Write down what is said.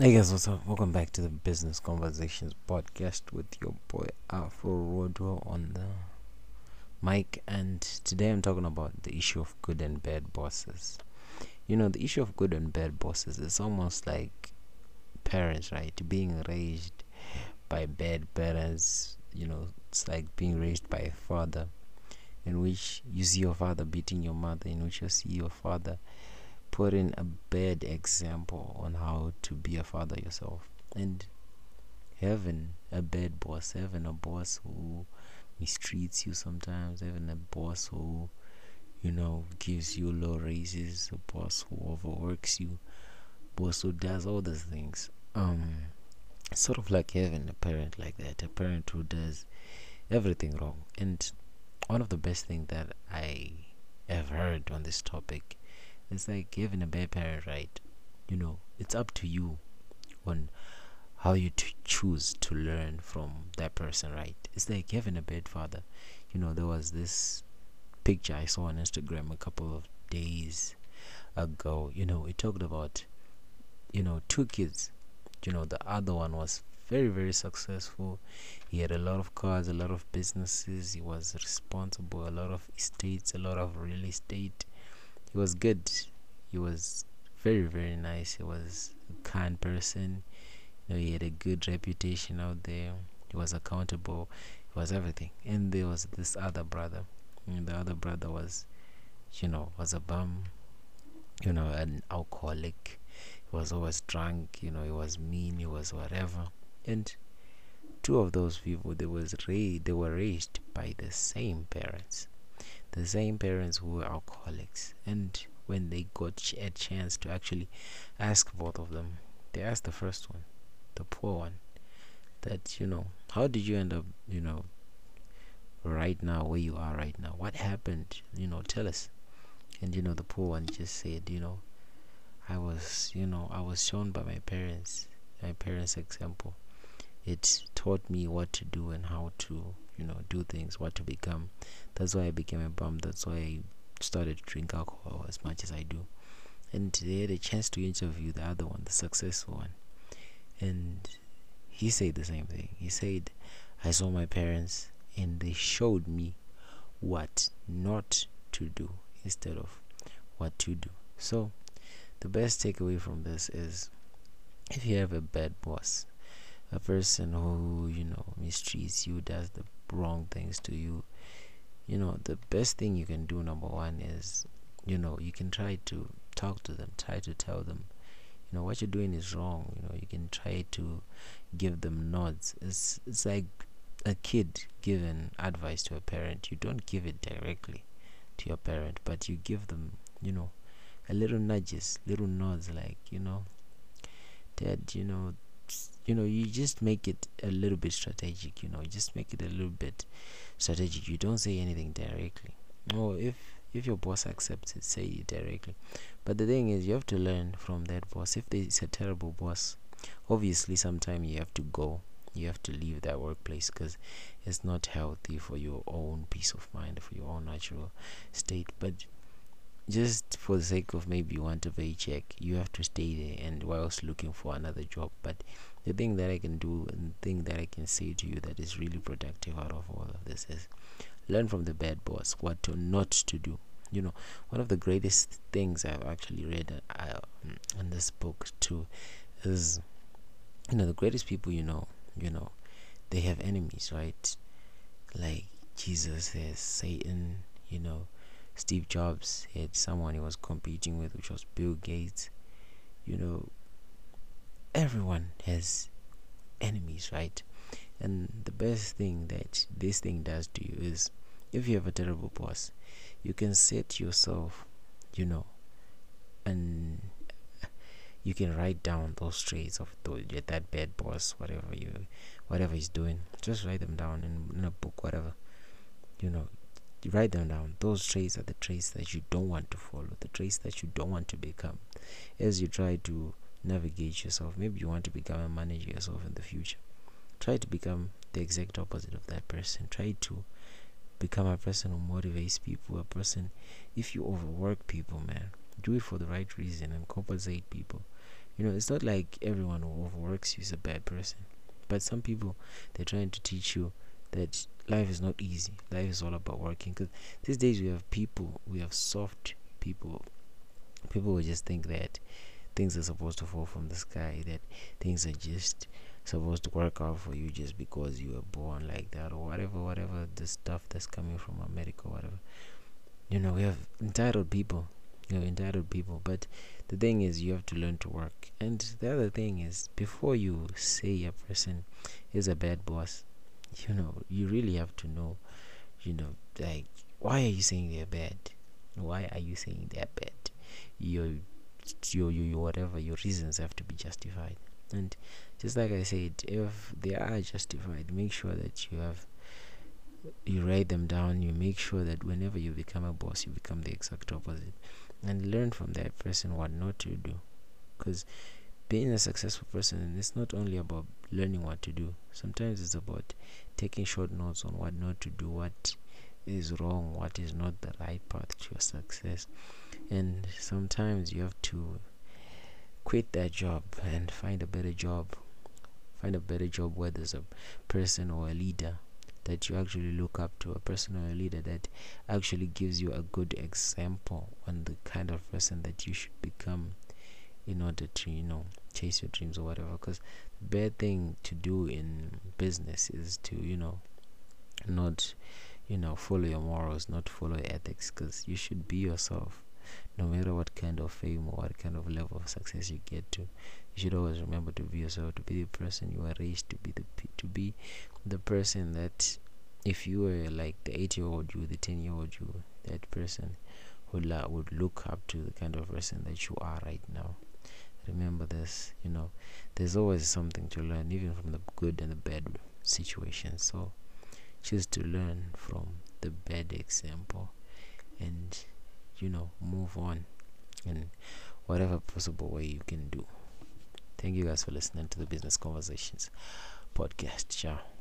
Hey guys, what's up? Welcome back to the Business Conversations podcast with your boy Afro Rodro on the mic. And today I'm talking about the issue of good and bad bosses. You know, the issue of good and bad bosses is almost like parents, right? Being raised by bad parents, you know, it's like being raised by a father in which you see your father beating your mother, in which you see your father putting a bad example on how to be a father yourself. And having a bad boss having a boss who mistreats you sometimes having a boss who you know gives you low raises a boss who overworks you boss who does all those things. Um sort of like having a parent like that a parent who does everything wrong. And one of the best things that i have heard on this topic it's like having a bad parent, right? You know, it's up to you on how you t- choose to learn from that person, right? It's like having a bad father. You know, there was this picture I saw on Instagram a couple of days ago. You know, it talked about, you know, two kids. You know, the other one was very, very successful. He had a lot of cars, a lot of businesses. He was responsible, a lot of estates, a lot of real estate he was good. He was very very nice. He was a kind person. You know, he had a good reputation out there. He was accountable. He was everything. And there was this other brother. And the other brother was, you know, was a bum. You know, an alcoholic. He was always drunk. You know, he was mean. He was whatever. And two of those people, they was raised. They were raised by the same parents the same parents who were alcoholics. And when they got a chance to actually ask both of them they asked the first one the poor one that you know how did you end up you know right now where you are right now? What happened? You know tell us. And you know the poor one just said you know i was you know i was shown by my parents my parents example. It taught me what to do and how to you know do things what to become. That's why i became a bum. That's why i started to drink alcohol as much as i do. And they had a chance to interview the other one the successful one. And he said the same thing. He said i saw my parents and they showed me what not to do instead of what to do. So the best takeaway from this is if you have a bad boss a person who you know mistreats you does the wrong things to you. You know the best thing you can do number one is you know you can try to talk to them try to tell them you know what you're doing is wrong. You know you can try to give them nods. It's it's like a kid giving advice to a parent. You don't give it directly to your parent but you give them you know a little nudges little nods like you know dad you know you know you just make it a little bit strategic you know just make it a little bit strategic. You don't say anything directly. Or if if your boss accepts it say it directly. But the thing is you have to learn from that boss. If it's a terrible boss obviously sometime you have to go. You have to leave that workplace because it's not healthy for your own peace of mind for your own natural state. But just for the sake of maybe want a paycheck you have to stay there and whilst looking for another job. But the thing that i can do and thing that i can say to you that is really productive out of all of this is learn from the bad boss what to not to do. You know one of the greatest things i've actually read uh, in this book too is you know the greatest people you know you know they have enemies right? Like jesus has satan you know Steve Jobs had someone he was competing with, which was Bill Gates. You know, everyone has enemies, right? And the best thing that this thing does to you is if you have a terrible boss, you can set yourself, you know, and you can write down those traits of that bad boss, whatever you, whatever he's doing. Just write them down in, in a book, whatever. You know, you write them down. Those traits are the traits that you don't want to follow the traits that you don't want to become. As you try to navigate yourself maybe you want to become a manager yourself in the future. Try to become the exact opposite of that person. Try to become a person who motivates people a person if you overwork people man do it for the right reason and compensate people. You know, it's not like everyone who overworks you is a bad person. But some people, they're trying to teach you that life is not easy. Life is all about working. Because these days we have people, we have soft people. People will just think that things are supposed to fall from the sky, that things are just supposed to work out for you just because you were born like that or whatever, whatever the stuff that's coming from America, or whatever. You know, we have entitled people. You have entitled people, but the thing is, you have to learn to work. And the other thing is, before you say a person is a bad boss, you know, you really have to know, you know, like, why are you saying they're bad? Why are you saying they're bad? Your, your, your, whatever, your reasons have to be justified. And just like I said, if they are justified, make sure that you have you write them down. You make sure that whenever you become a boss, you become the exact opposite, and learn from that person what not to do. Because being a successful person, it's not only about learning what to do. Sometimes it's about taking short notes on what not to do, what is wrong, what is not the right path to your success. And sometimes you have to quit that job and find a better job find a better job where there's a person or a leader that you actually look up to a person or a leader that actually gives you a good example on the kind of person that you should become in order to you know chase your dreams or whatever because the bad thing to do in business is to you know not you know follow your morals not follow your ethics because you should be yourself. No matter what kind of fame or what kind of level of success you get to you should always remember to be yourself to be the person you are raised to be the to be the person that if you were like the 8 year old you the 10 year old you that person would la- would look up to the kind of person that you are right now remember this you know there's always something to learn even from the good and the bad situations so choose to learn from the bad example and you know move on in whatever possible way you can do. Thank you guys for listening to the business conversations podcast. Ciao